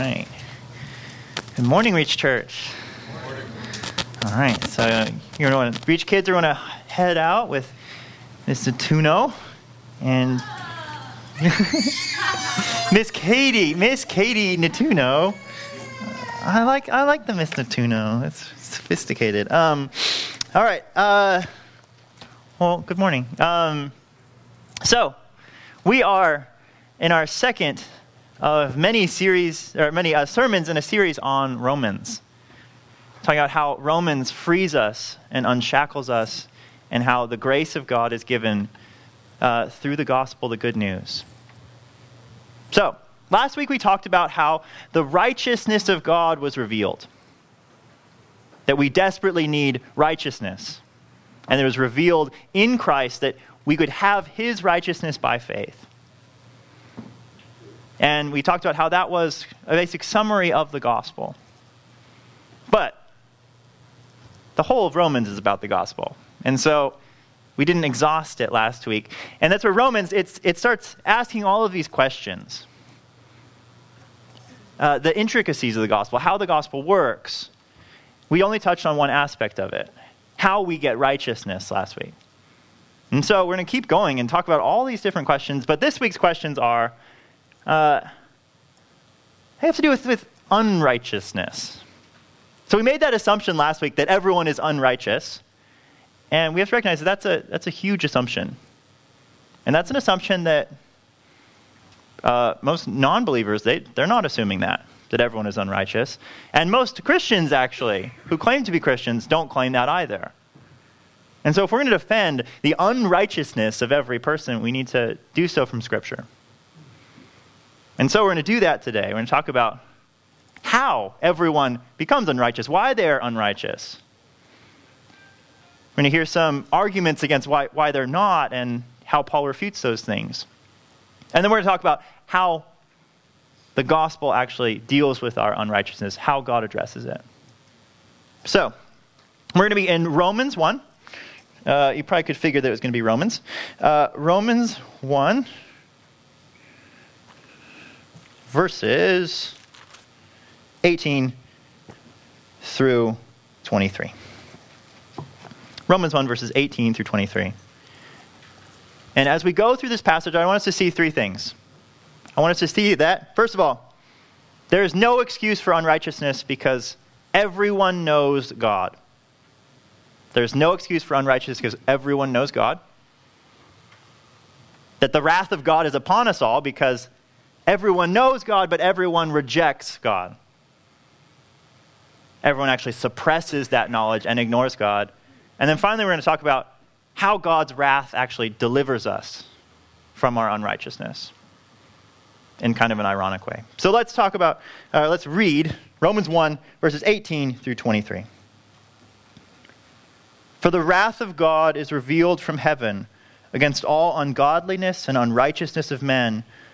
right. Good morning, Reach Church. All right, so you're going to Reach kids are going to head out with Mr. Tuno and Miss Katie, Miss Katie Natuno. I like I like the Miss Natuno. It's sophisticated. Um, all right. Uh, well, good morning. Um, so we are in our second of many series or many uh, sermons in a series on Romans, talking about how Romans frees us and unshackles us, and how the grace of God is given uh, through the gospel, the good news. So, last week we talked about how the righteousness of God was revealed. That we desperately need righteousness. And it was revealed in Christ that we could have his righteousness by faith. And we talked about how that was a basic summary of the gospel. But the whole of Romans is about the gospel. And so we didn't exhaust it last week. And that's where Romans, it starts asking all of these questions. Uh, the intricacies of the gospel, how the gospel works. We only touched on one aspect of it how we get righteousness last week. And so we're going to keep going and talk about all these different questions. But this week's questions are uh, they have to do with, with unrighteousness. So we made that assumption last week that everyone is unrighteous. And we have to recognize that that's a, that's a huge assumption. And that's an assumption that uh, most non believers, they, they're not assuming that, that everyone is unrighteous. And most Christians, actually, who claim to be Christians, don't claim that either. And so if we're going to defend the unrighteousness of every person, we need to do so from Scripture. And so we're going to do that today. We're going to talk about how everyone becomes unrighteous, why they're unrighteous. We're going to hear some arguments against why, why they're not and how Paul refutes those things. And then we're going to talk about how the gospel actually deals with our unrighteousness, how God addresses it. So, we're going to be in Romans 1. Uh, you probably could figure that it was going to be Romans. Uh, Romans 1 verses 18 through 23. Romans 1, verses 18 through 23. And as we go through this passage, I want us to see three things. I want us to see that, first of all, there is no excuse for unrighteousness because everyone knows God. There's no excuse for unrighteousness because everyone knows God. That the wrath of God is upon us all because Everyone knows God, but everyone rejects God. Everyone actually suppresses that knowledge and ignores God. And then finally, we're going to talk about how God's wrath actually delivers us from our unrighteousness in kind of an ironic way. So let's talk about, uh, let's read Romans 1, verses 18 through 23. For the wrath of God is revealed from heaven against all ungodliness and unrighteousness of men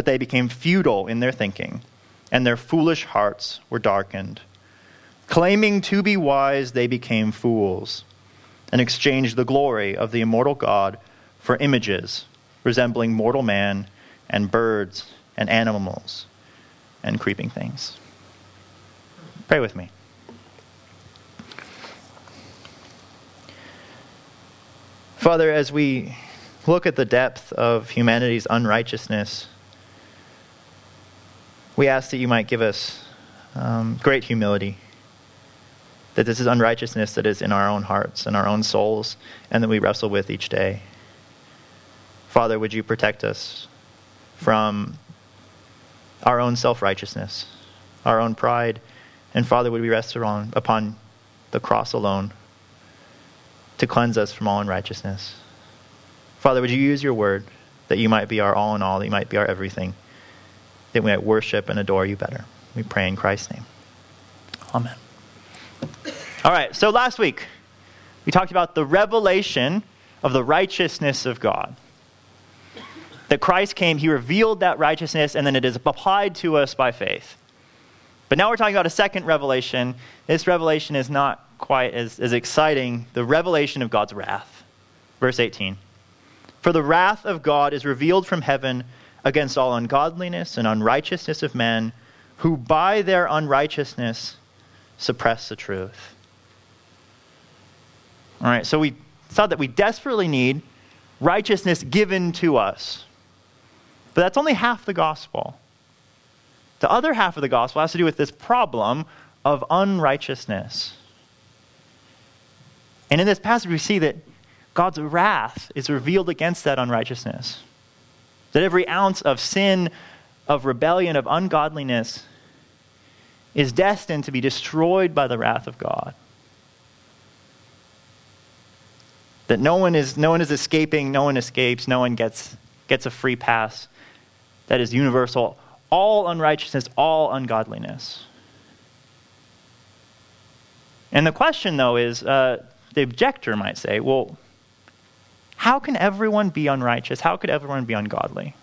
but they became futile in their thinking, and their foolish hearts were darkened. Claiming to be wise, they became fools, and exchanged the glory of the immortal God for images resembling mortal man, and birds, and animals, and creeping things. Pray with me. Father, as we look at the depth of humanity's unrighteousness, we ask that you might give us um, great humility, that this is unrighteousness that is in our own hearts and our own souls, and that we wrestle with each day. Father, would you protect us from our own self righteousness, our own pride, and Father, would we rest on, upon the cross alone to cleanse us from all unrighteousness? Father, would you use your word that you might be our all in all, that you might be our everything? That we might worship and adore you better. We pray in Christ's name. Amen. All right, so last week we talked about the revelation of the righteousness of God. That Christ came, he revealed that righteousness, and then it is applied to us by faith. But now we're talking about a second revelation. This revelation is not quite as, as exciting the revelation of God's wrath. Verse 18 For the wrath of God is revealed from heaven against all ungodliness and unrighteousness of men who by their unrighteousness suppress the truth. All right, so we saw that we desperately need righteousness given to us. But that's only half the gospel. The other half of the gospel has to do with this problem of unrighteousness. And in this passage, we see that God's wrath is revealed against that unrighteousness. That every ounce of sin, of rebellion, of ungodliness is destined to be destroyed by the wrath of God. That no one is, no one is escaping, no one escapes, no one gets, gets a free pass. That is universal. All unrighteousness, all ungodliness. And the question, though, is uh, the objector might say, well, how can everyone be unrighteous? How could everyone be ungodly?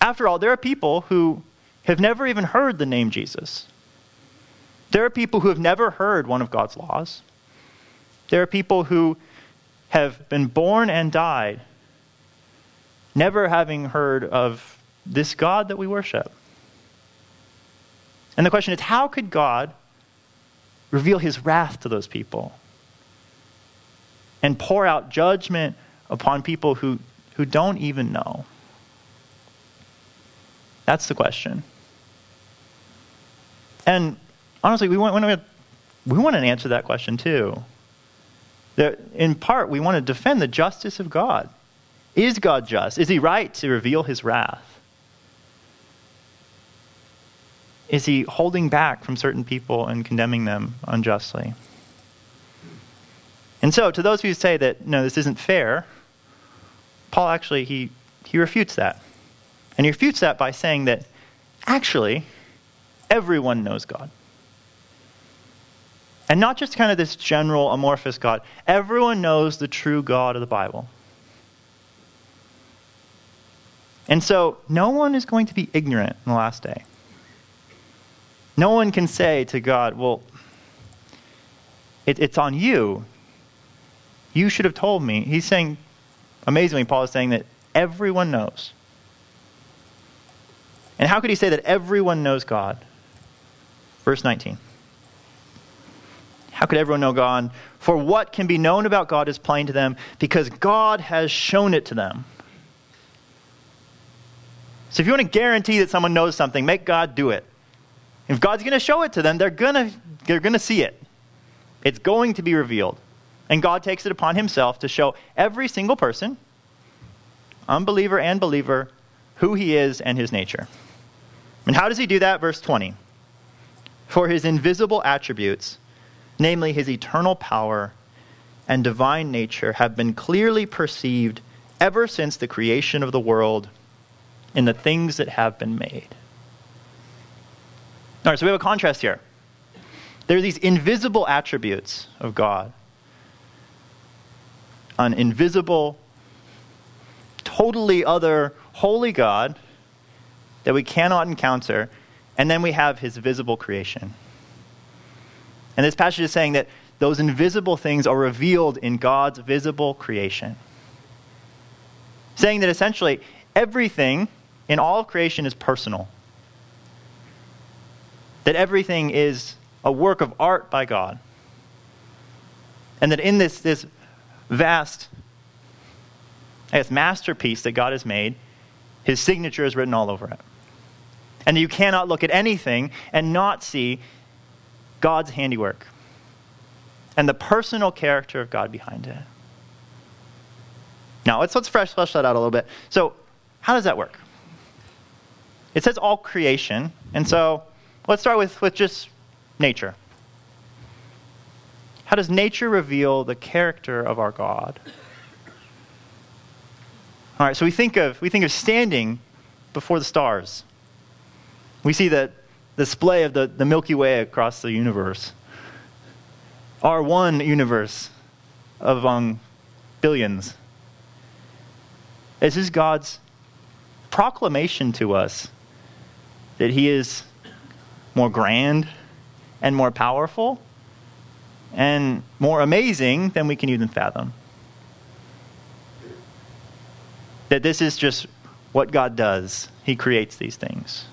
After all, there are people who have never even heard the name Jesus. There are people who have never heard one of God's laws. There are people who have been born and died never having heard of this God that we worship. And the question is how could God reveal his wrath to those people and pour out judgment upon people who, who don't even know? That's the question. And honestly, we want, we want to answer that question too. That in part, we want to defend the justice of God. Is God just? Is he right to reveal his wrath? Is he holding back from certain people and condemning them unjustly? And so, to those who say that, no, this isn't fair, Paul actually, he, he refutes that. And he refutes that by saying that actually, everyone knows God. And not just kind of this general amorphous God. Everyone knows the true God of the Bible. And so, no one is going to be ignorant in the last day. No one can say to God, well, it, it's on you. You should have told me. He's saying, amazingly, Paul is saying that everyone knows. And how could he say that everyone knows God? Verse 19. How could everyone know God? For what can be known about God is plain to them because God has shown it to them. So if you want to guarantee that someone knows something, make God do it. If God's going to show it to them, they're going to, they're going to see it. It's going to be revealed. And God takes it upon himself to show every single person, unbeliever and believer, who he is and his nature. And how does he do that? Verse 20. For his invisible attributes, namely his eternal power and divine nature, have been clearly perceived ever since the creation of the world in the things that have been made. All right, so we have a contrast here. There are these invisible attributes of God an invisible, totally other, holy God that we cannot encounter, and then we have his visible creation. And this passage is saying that those invisible things are revealed in God's visible creation. Saying that essentially everything in all of creation is personal. That everything is a work of art by God. And that in this, this vast, guess, masterpiece that God has made, his signature is written all over it. And you cannot look at anything and not see God's handiwork and the personal character of God behind it. Now, let's, let's fresh flesh that out a little bit. So, how does that work? It says all creation, and so let's start with, with just nature. How does nature reveal the character of our God? All right, so we think of, we think of standing before the stars. We see the display of the, the Milky Way across the universe. Our one universe among billions. This is God's proclamation to us that He is more grand and more powerful and more amazing than we can even fathom. That this is just what God does, He creates these things.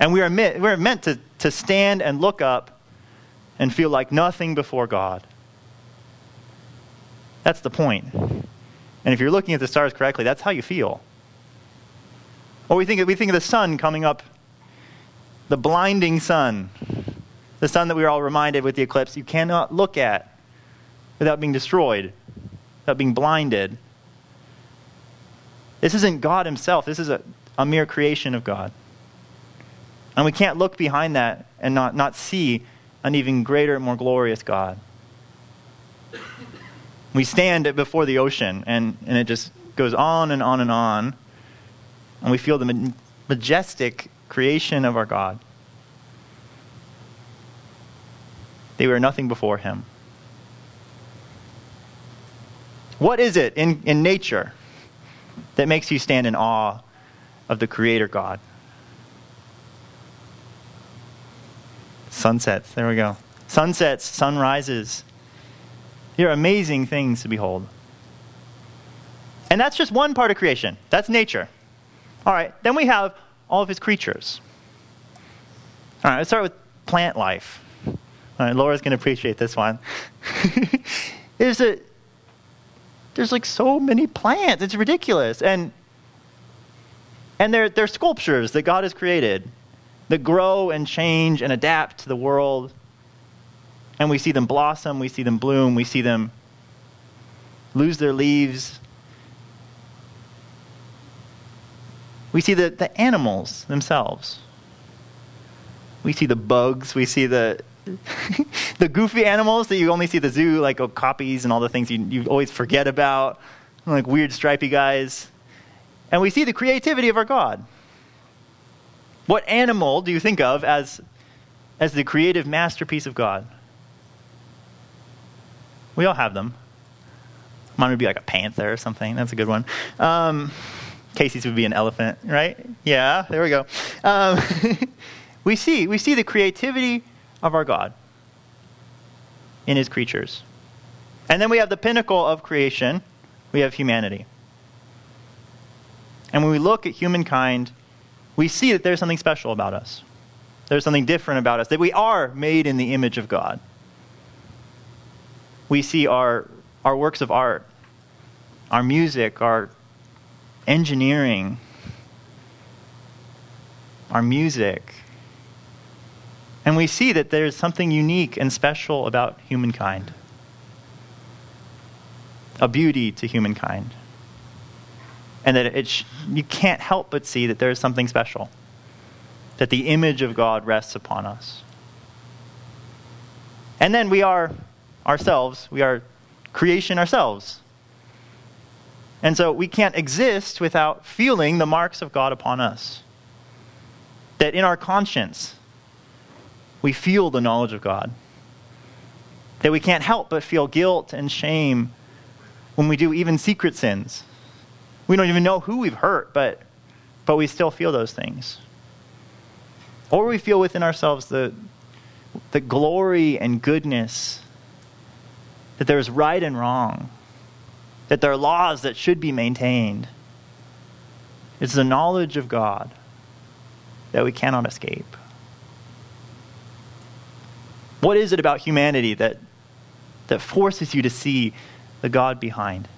And we are meant, we're meant to, to stand and look up and feel like nothing before God. That's the point. And if you're looking at the stars correctly, that's how you feel. Or we think, we think of the sun coming up, the blinding sun, the sun that we are all reminded with the eclipse, you cannot look at without being destroyed, without being blinded. This isn't God Himself, this is a, a mere creation of God. And we can't look behind that and not, not see an even greater, more glorious God. We stand before the ocean, and, and it just goes on and on and on. And we feel the majestic creation of our God. They were nothing before him. What is it in, in nature that makes you stand in awe of the Creator God? Sunsets, there we go. Sunsets, sunrises. They're amazing things to behold. And that's just one part of creation. That's nature. All right, then we have all of his creatures. All right, let's start with plant life. All right, Laura's going to appreciate this one. there's a there's like so many plants. It's ridiculous. And and they're, they're sculptures that God has created that grow and change and adapt to the world. And we see them blossom, we see them bloom, we see them lose their leaves. We see the, the animals themselves. We see the bugs, we see the the goofy animals that you only see the zoo, like oh, copies and all the things you, you always forget about, like weird stripy guys. And we see the creativity of our God. What animal do you think of as, as the creative masterpiece of God? We all have them. Mine would be like a panther or something. That's a good one. Um, Casey's would be an elephant, right? Yeah, there we go. Um, we see we see the creativity of our God in His creatures, and then we have the pinnacle of creation. We have humanity, and when we look at humankind we see that there's something special about us. There's something different about us, that we are made in the image of God. We see our, our works of art, our music, our engineering, our music. And we see that there's something unique and special about humankind, a beauty to humankind and that it sh- you can't help but see that there is something special, that the image of God rests upon us. And then we are ourselves, we are creation ourselves. And so we can't exist without feeling the marks of God upon us. That in our conscience, we feel the knowledge of God. That we can't help but feel guilt and shame when we do even secret sins. We don't even know who we've hurt, but, but we still feel those things. Or we feel within ourselves the, the glory and goodness that there's right and wrong, that there are laws that should be maintained. It's the knowledge of God that we cannot escape. What is it about humanity that, that forces you to see the God behind?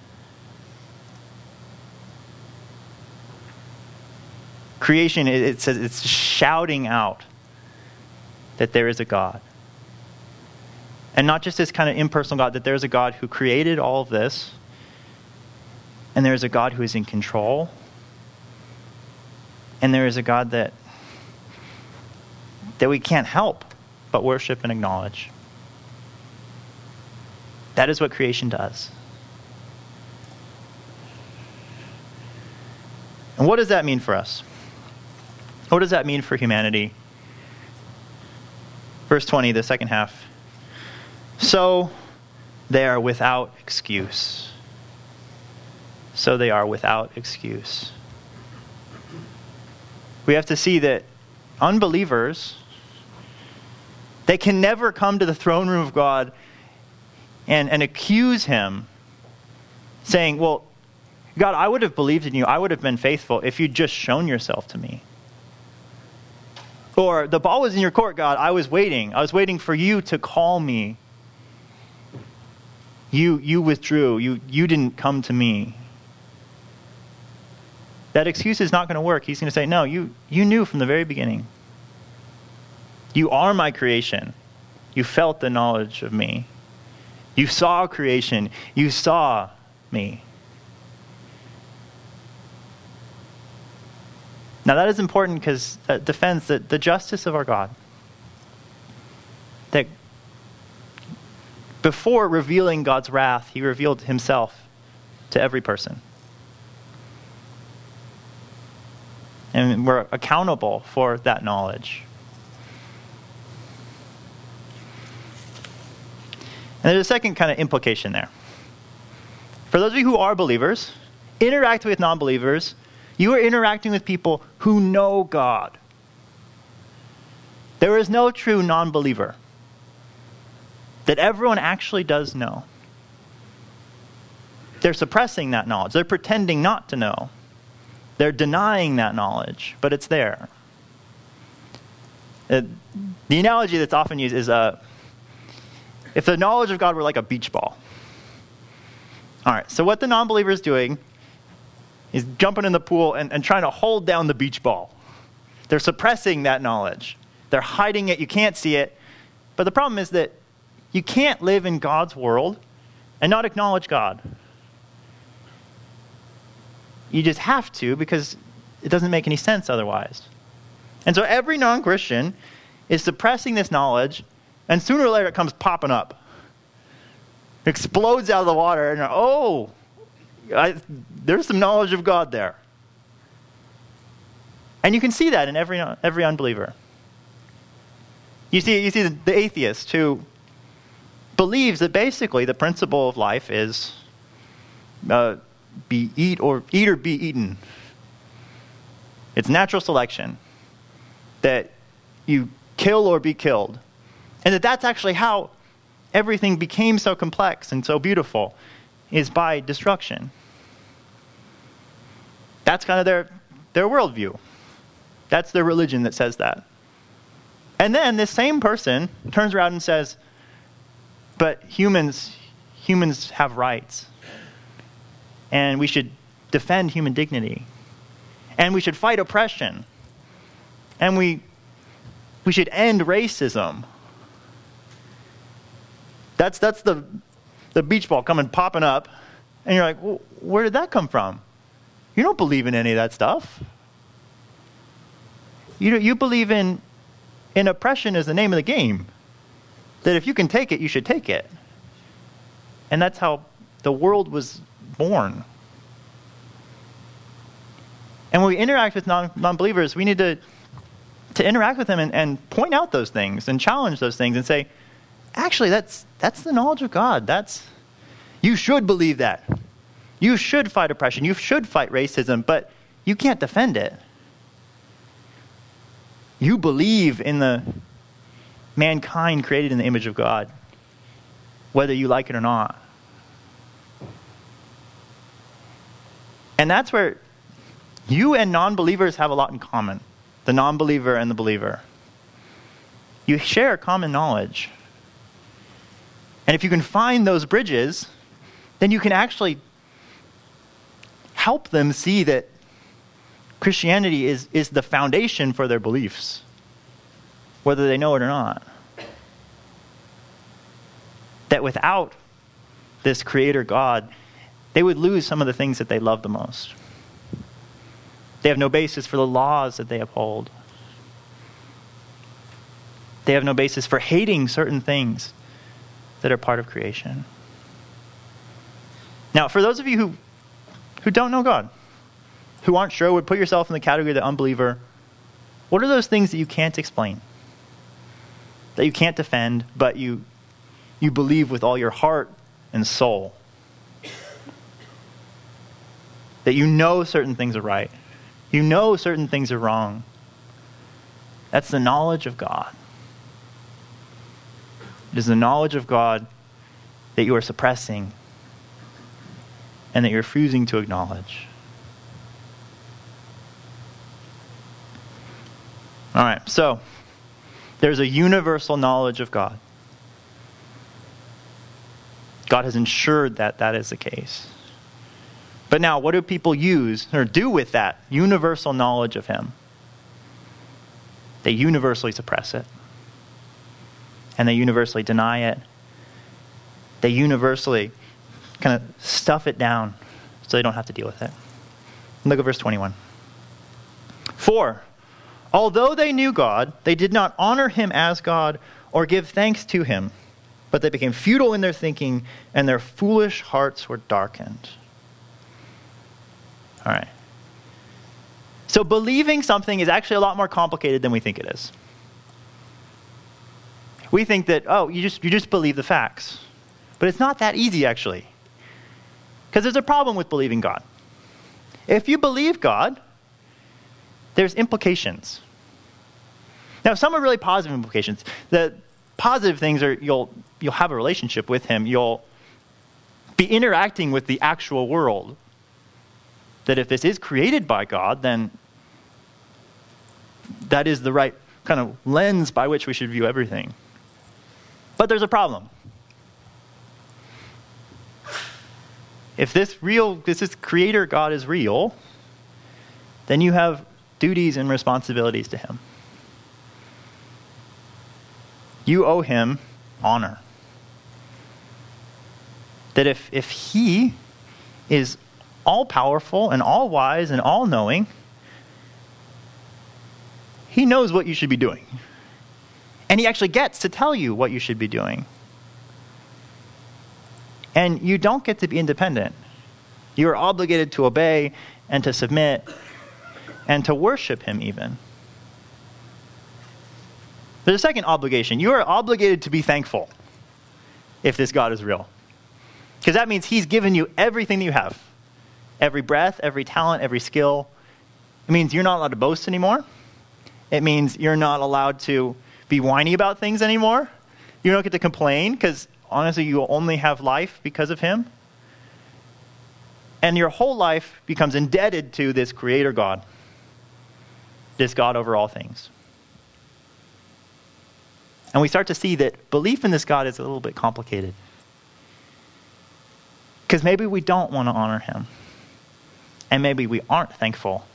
Creation, it says it's shouting out that there is a God. And not just this kind of impersonal God, that there is a God who created all of this, and there is a God who is in control, and there is a God that, that we can't help but worship and acknowledge. That is what creation does. And what does that mean for us? What does that mean for humanity? Verse 20, the second half. So they are without excuse. So they are without excuse. We have to see that unbelievers, they can never come to the throne room of God and, and accuse him, saying, Well, God, I would have believed in you. I would have been faithful if you'd just shown yourself to me. Or the ball was in your court, God. I was waiting. I was waiting for you to call me. You, you withdrew. You, you didn't come to me. That excuse is not going to work. He's going to say, No, you, you knew from the very beginning. You are my creation. You felt the knowledge of me. You saw creation. You saw me. Now, that is important because that defends the, the justice of our God. That before revealing God's wrath, he revealed himself to every person. And we're accountable for that knowledge. And there's a second kind of implication there. For those of you who are believers, interact with non believers, you are interacting with people who know God. There is no true non believer that everyone actually does know. They're suppressing that knowledge, they're pretending not to know. They're denying that knowledge, but it's there. Uh, the analogy that's often used is uh, if the knowledge of God were like a beach ball. All right, so what the non believer is doing is jumping in the pool and, and trying to hold down the beach ball. They're suppressing that knowledge, they're hiding it, you can't see it. But the problem is that you can't live in God's world and not acknowledge God. You just have to because it doesn't make any sense otherwise. And so every non Christian is suppressing this knowledge, and sooner or later it comes popping up. It explodes out of the water, and oh, I, there's some knowledge of God there. And you can see that in every, every unbeliever. You see, you see the, the atheist who believes that basically the principle of life is uh, be eat or eat or be eaten. It's natural selection that you kill or be killed. And that that's actually how everything became so complex and so beautiful is by destruction. That's kind of their, their worldview. That's their religion that says that. And then this same person turns around and says, but humans, humans have rights and we should defend human dignity. And we should fight oppression. And we, we should end racism. That's, that's the, the beach ball coming popping up. And you're like, well, where did that come from? You don't believe in any of that stuff. You, you believe in, in oppression as the name of the game. That if you can take it, you should take it. And that's how the world was born. And when we interact with non believers, we need to, to interact with them and, and point out those things and challenge those things and say, actually, that's, that's the knowledge of God. That's, you should believe that. You should fight oppression. You should fight racism, but you can't defend it. You believe in the mankind created in the image of God, whether you like it or not. And that's where you and non believers have a lot in common the non believer and the believer. You share common knowledge. And if you can find those bridges, then you can actually help them see that Christianity is, is the foundation for their beliefs, whether they know it or not. That without this Creator God, they would lose some of the things that they love the most. They have no basis for the laws that they uphold. They have no basis for hating certain things that are part of creation. Now, for those of you who, who don't know God, who aren't sure, would put yourself in the category of the unbeliever, What are those things that you can't explain? That you can't defend, but you, you believe with all your heart and soul? That you know certain things are right, you know certain things are wrong. That's the knowledge of God. It is the knowledge of God that you are suppressing and that you're refusing to acknowledge. All right, so there's a universal knowledge of God. God has ensured that that is the case. But now, what do people use or do with that universal knowledge of Him? They universally suppress it, and they universally deny it. They universally kind of stuff it down so they don't have to deal with it. Look at verse 21. For, although they knew God, they did not honor him as God or give thanks to him, but they became futile in their thinking, and their foolish hearts were darkened. All right. So, believing something is actually a lot more complicated than we think it is. We think that, oh, you just, you just believe the facts. But it's not that easy, actually. Because there's a problem with believing God. If you believe God, there's implications. Now, some are really positive implications. The positive things are you'll, you'll have a relationship with Him, you'll be interacting with the actual world. That if this is created by God, then that is the right kind of lens by which we should view everything. But there's a problem. if this real, this is creator God is real, then you have duties and responsibilities to him. You owe him honor. That if, if he is all powerful and all wise and all knowing, he knows what you should be doing. And he actually gets to tell you what you should be doing. And you don't get to be independent. You are obligated to obey and to submit and to worship Him, even. There's a second obligation. You are obligated to be thankful if this God is real. Because that means He's given you everything that you have every breath, every talent, every skill. It means you're not allowed to boast anymore. It means you're not allowed to be whiny about things anymore. You don't get to complain because honestly, you only have life because of Him. And your whole life becomes indebted to this Creator God, this God over all things. And we start to see that belief in this God is a little bit complicated. Because maybe we don't want to honor Him. And maybe we aren't thankful.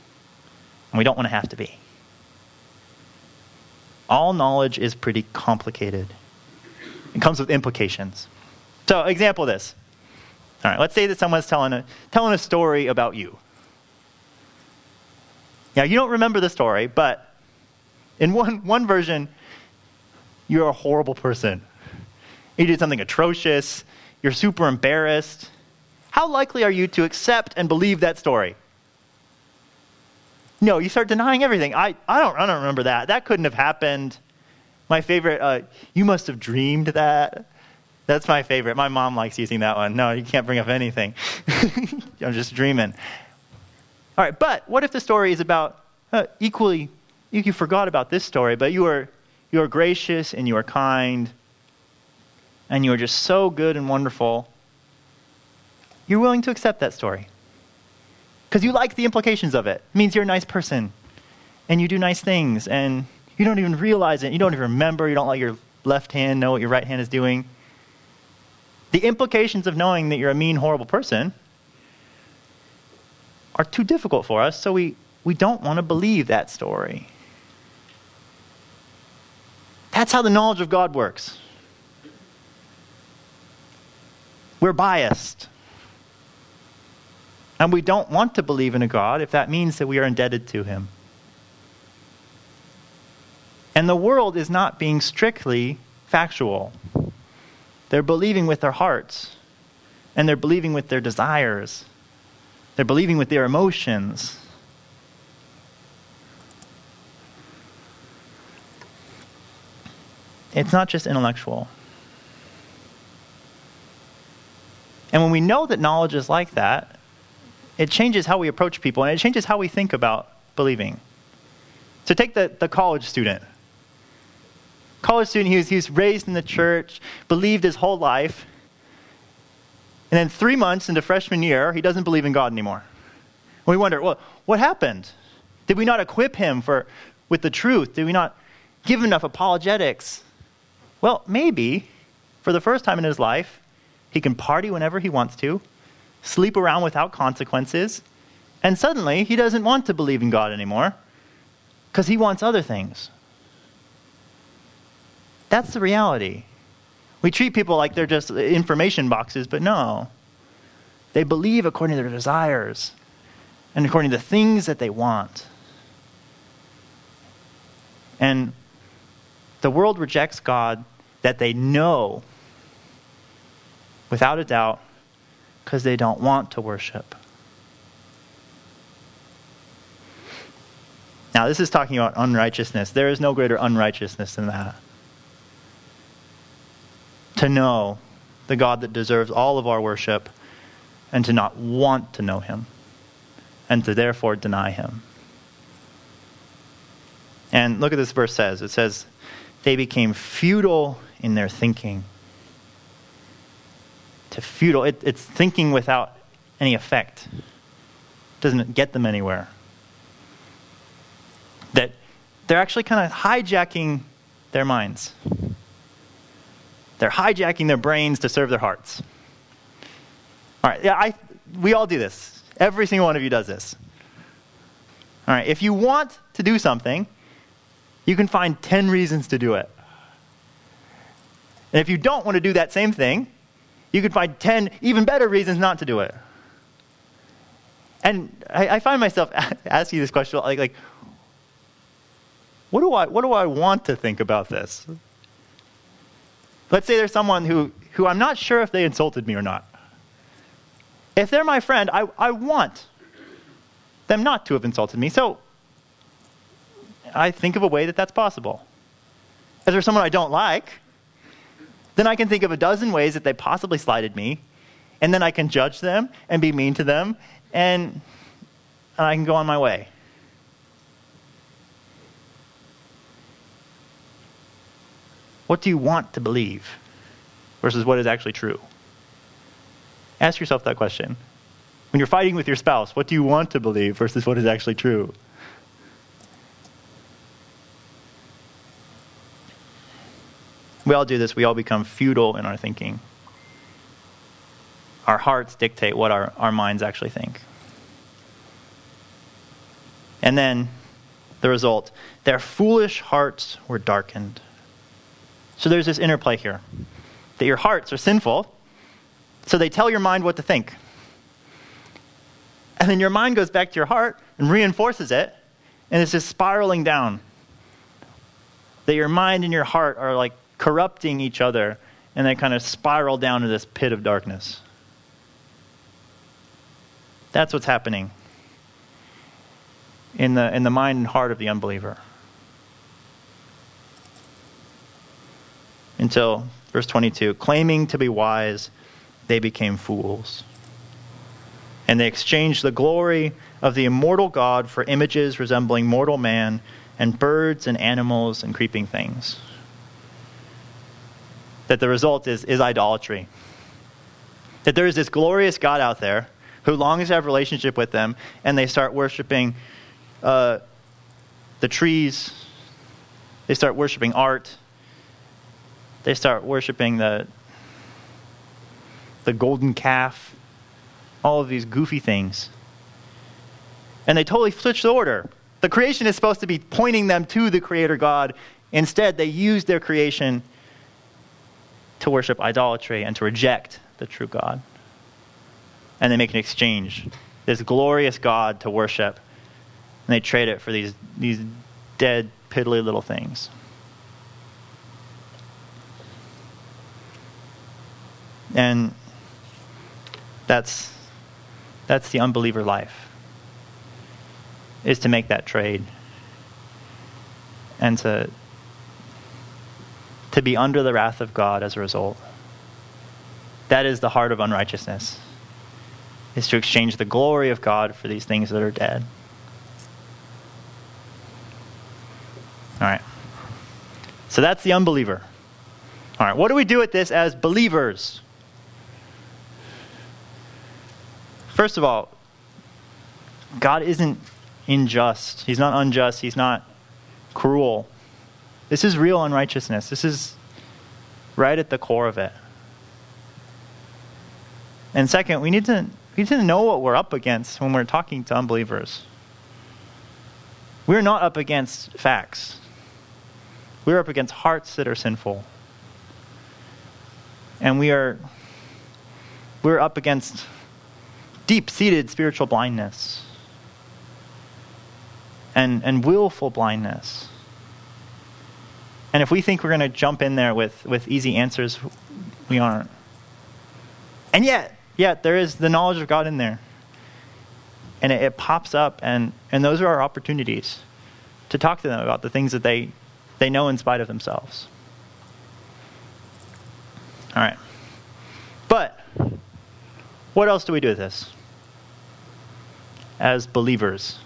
And we don't want to have to be. All knowledge is pretty complicated. It comes with implications. So, example of this. All right, let's say that someone's telling a, telling a story about you. Now, you don't remember the story, but in one, one version, you're a horrible person. You did something atrocious. You're super embarrassed. How likely are you to accept and believe that story? No, you start denying everything. I, I, don't, I don't remember that. That couldn't have happened. My favorite, uh, you must have dreamed that. That's my favorite. My mom likes using that one. No, you can't bring up anything. I'm just dreaming. All right, but what if the story is about uh, equally, you forgot about this story, but you are, you are gracious and you are kind and you are just so good and wonderful. You're willing to accept that story because you like the implications of it. It means you're a nice person and you do nice things and you don't even realize it. You don't even remember. You don't let your left hand know what your right hand is doing. The implications of knowing that you're a mean, horrible person are too difficult for us, so we, we don't want to believe that story. That's how the knowledge of God works. We're biased. And we don't want to believe in a God if that means that we are indebted to Him. And the world is not being strictly factual. They're believing with their hearts, and they're believing with their desires, they're believing with their emotions. it's not just intellectual. And when we know that knowledge is like that, it changes how we approach people and it changes how we think about believing. So take the, the college student. College student, he was, he was raised in the church, believed his whole life. And then three months into freshman year, he doesn't believe in God anymore. And we wonder, well, what happened? Did we not equip him for, with the truth? Did we not give him enough apologetics? Well, maybe for the first time in his life, he can party whenever he wants to, sleep around without consequences, and suddenly he doesn't want to believe in God anymore because he wants other things. That's the reality. We treat people like they're just information boxes, but no. They believe according to their desires and according to the things that they want. And the world rejects God that they know without a doubt because they don't want to worship. Now, this is talking about unrighteousness. There is no greater unrighteousness than that. To know the God that deserves all of our worship and to not want to know him and to therefore deny him. And look at this verse says. It says, they became futile in their thinking. To futile, it, it's thinking without any effect. Doesn't get them anywhere that they're actually kind of hijacking their minds. They're hijacking their brains to serve their hearts. All right, yeah, I, we all do this. Every single one of you does this. All right, if you want to do something, you can find 10 reasons to do it. And if you don't want to do that same thing, you could find 10 even better reasons not to do it. And I, I find myself asking this question like, like what do I, what do I want to think about this? Let's say there's someone who, who I'm not sure if they insulted me or not. If they're my friend, I, I want them not to have insulted me. So I think of a way that that's possible. If there's someone I don't like, then I can think of a dozen ways that they possibly slighted me, and then I can judge them and be mean to them, and, I can go on my way. What do you want to believe versus what is actually true? Ask yourself that question. When you're fighting with your spouse, what do you want to believe versus what is actually true? We all do this. We all become futile in our thinking. Our hearts dictate what our, our minds actually think. And then the result their foolish hearts were darkened. So there's this interplay here that your hearts are sinful, so they tell your mind what to think. And then your mind goes back to your heart and reinforces it, and it's just spiraling down. That your mind and your heart are like corrupting each other, and they kind of spiral down to this pit of darkness. That's what's happening in the, in the mind and heart of the unbeliever. until verse 22 claiming to be wise, they became fools. And they exchanged the glory of the immortal God for images resembling mortal man and birds and animals and creeping things. That the result is, is idolatry. That there is this glorious God out there who longs to have relationship with them, and they start worshiping uh, the trees, they start worshiping art, they start worshiping the, the golden calf, all of these goofy things. And they totally switch the order. The creation is supposed to be pointing them to the Creator God. Instead, they use their creation to worship idolatry and to reject the true God. And they make an exchange this glorious God to worship, and they trade it for these, these dead, piddly little things. And that's, that's the unbeliever life, is to make that trade and to, to be under the wrath of God as a result. That is the heart of unrighteousness, is to exchange the glory of God for these things that are dead. All right. So that's the unbeliever. All right, what do we do with this as believers? First of all, God isn't unjust. He's not unjust. He's not cruel. This is real unrighteousness. This is right at the core of it. And second, we need to, we need to know what we're up against when we're talking to unbelievers. We're not up against facts. We're up against hearts that are sinful. And we are we're up against deep-seated spiritual blindness and, and willful blindness. And if we think we're going to jump in there with, with easy answers, we aren't. And yet, yet, there is the knowledge of God in there. And it, it pops up, and, and those are our opportunities to talk to them about the things that they, they know in spite of themselves. All right. But, what else do we do with this? As believers,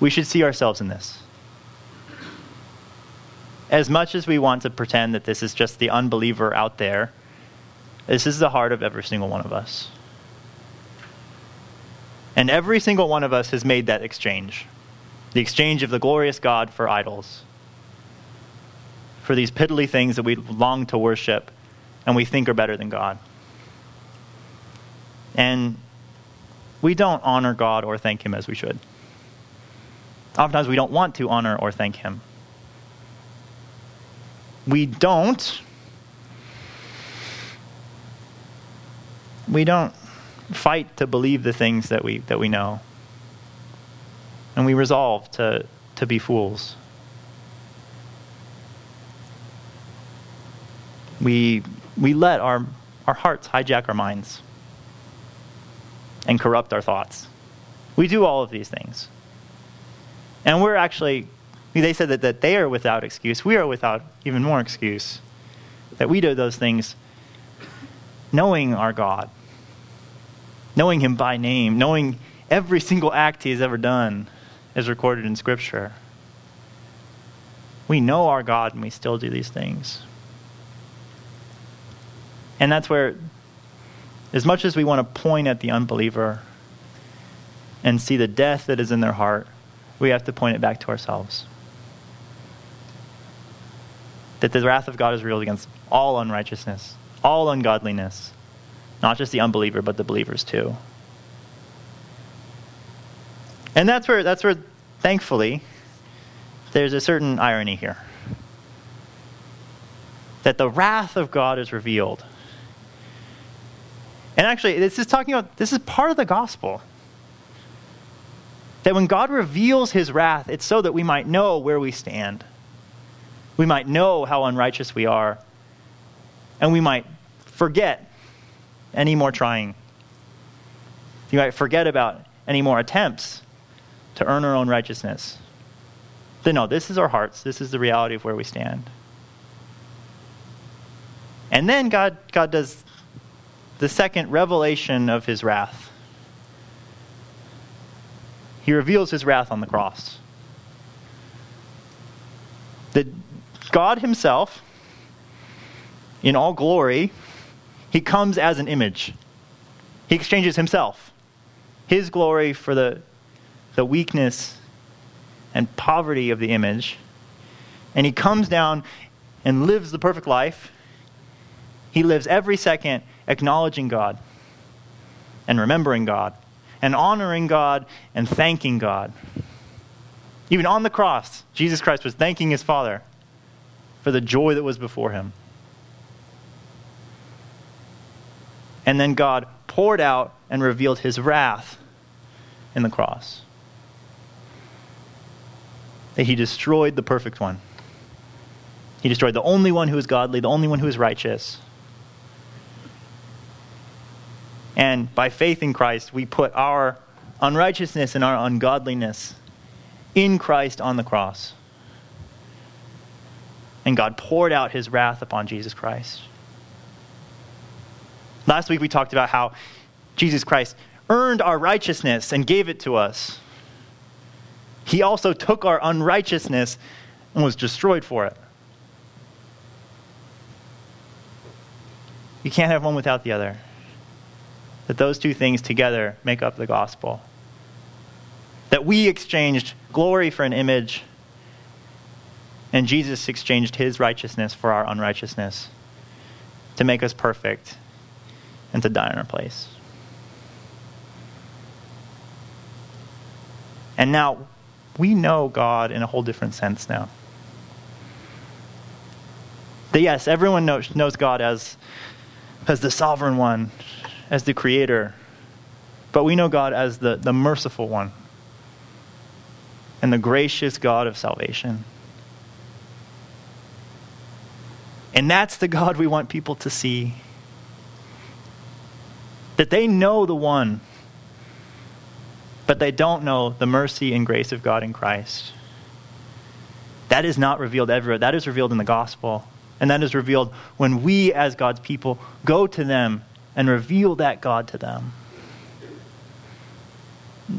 we should see ourselves in this. As much as we want to pretend that this is just the unbeliever out there, this is the heart of every single one of us. And every single one of us has made that exchange the exchange of the glorious God for idols, for these piddly things that we long to worship and we think are better than God. And we don't honor God or thank Him as we should. Oftentimes we don't want to honor or thank Him. We don't. We don't fight to believe the things that we, that we know. And we resolve to, to be fools. We, we let our, our hearts hijack our minds and corrupt our thoughts. We do all of these things. And we're actually, they said that, that they are without excuse. We are without even more excuse. That we do those things knowing our God, knowing Him by name, knowing every single act He has ever done is recorded in Scripture. We know our God and we still do these things. And that's where, as much as we want to point at the unbeliever and see the death that is in their heart, we have to point it back to ourselves. That the wrath of God is revealed against all unrighteousness, all ungodliness, not just the unbeliever, but the believers too. And that's where, that's where thankfully, there's a certain irony here. That the wrath of God is revealed. And actually, this is talking about, this is part of the gospel. That when God reveals his wrath, it's so that we might know where we stand. We might know how unrighteous we are. And we might forget any more trying. You might forget about any more attempts to earn our own righteousness. Then, no, this is our hearts. This is the reality of where we stand. And then God, God does the second revelation of his wrath. He reveals his wrath on the cross. That God himself, in all glory, he comes as an image. He exchanges himself, his glory for the, the weakness and poverty of the image. And he comes down and lives the perfect life. He lives every second acknowledging God and remembering God and honoring God and thanking God. Even on the cross, Jesus Christ was thanking his Father for the joy that was before him. And then God poured out and revealed his wrath in the cross. That he destroyed the perfect one. He destroyed the only one who is godly, the only one who is righteous. And by faith in Christ, we put our unrighteousness and our ungodliness in Christ on the cross. And God poured out his wrath upon Jesus Christ. Last week we talked about how Jesus Christ earned our righteousness and gave it to us. He also took our unrighteousness and was destroyed for it. You can't have one without the other. That those two things together make up the gospel. That we exchanged glory for an image, and Jesus exchanged his righteousness for our unrighteousness to make us perfect and to die in our place. And now we know God in a whole different sense now. That yes, everyone knows, knows God as, as the sovereign one, as the creator, but we know God as the, the merciful one and the gracious God of salvation. And that's the God we want people to see. That they know the one but they don't know the mercy and grace of God in Christ. That is not revealed everywhere. That is revealed in the gospel. And that is revealed when we, as God's people, go to them and reveal that God to them.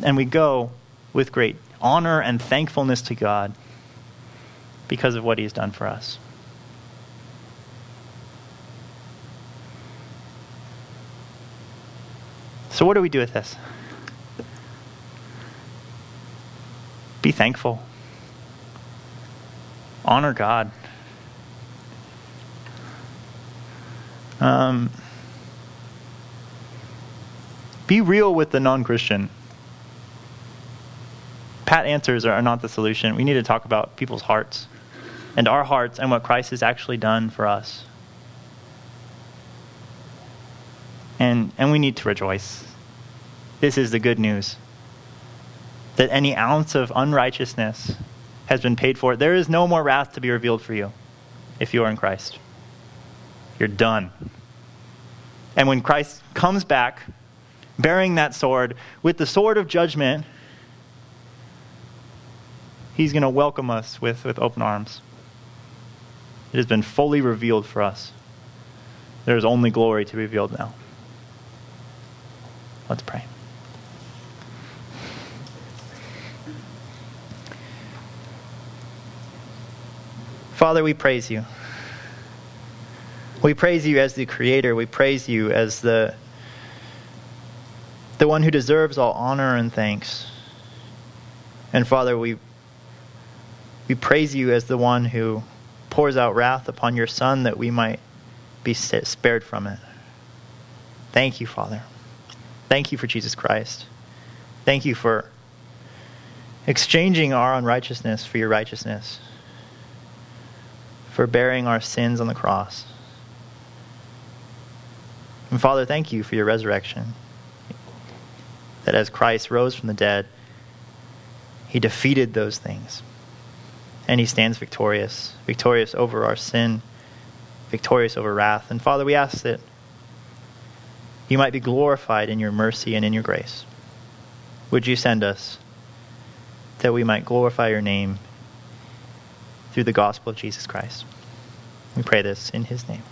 And we go with great honor and thankfulness to God because of what He's done for us. So, what do we do with this? Be thankful. Honor God. Um, be real with the non Christian. Pat answers are not the solution. We need to talk about people's hearts and our hearts and what Christ has actually done for us. And, and we need to rejoice. This is the good news that any ounce of unrighteousness has been paid for. There is no more wrath to be revealed for you if you are in Christ. You're done. And when Christ comes back, bearing that sword, with the sword of judgment, he's going to welcome us with, with open arms. It has been fully revealed for us. There is only glory to be revealed now. Let's pray. Father, we praise you. We praise you as the creator. We praise you as the, the one who deserves all honor and thanks. And Father, we, we praise you as the one who pours out wrath upon your Son that we might be spared from it. Thank you, Father. Thank you for Jesus Christ. Thank you for exchanging our unrighteousness for your righteousness for bearing our sins on the cross. And Father, thank you for your resurrection. That as Christ rose from the dead, he defeated those things. And he stands victorious, victorious over our sin, victorious over wrath. And Father, we ask that you might be glorified in your mercy and in your grace. Would you send us that we might glorify your name through the gospel of Jesus Christ. We pray this in his name.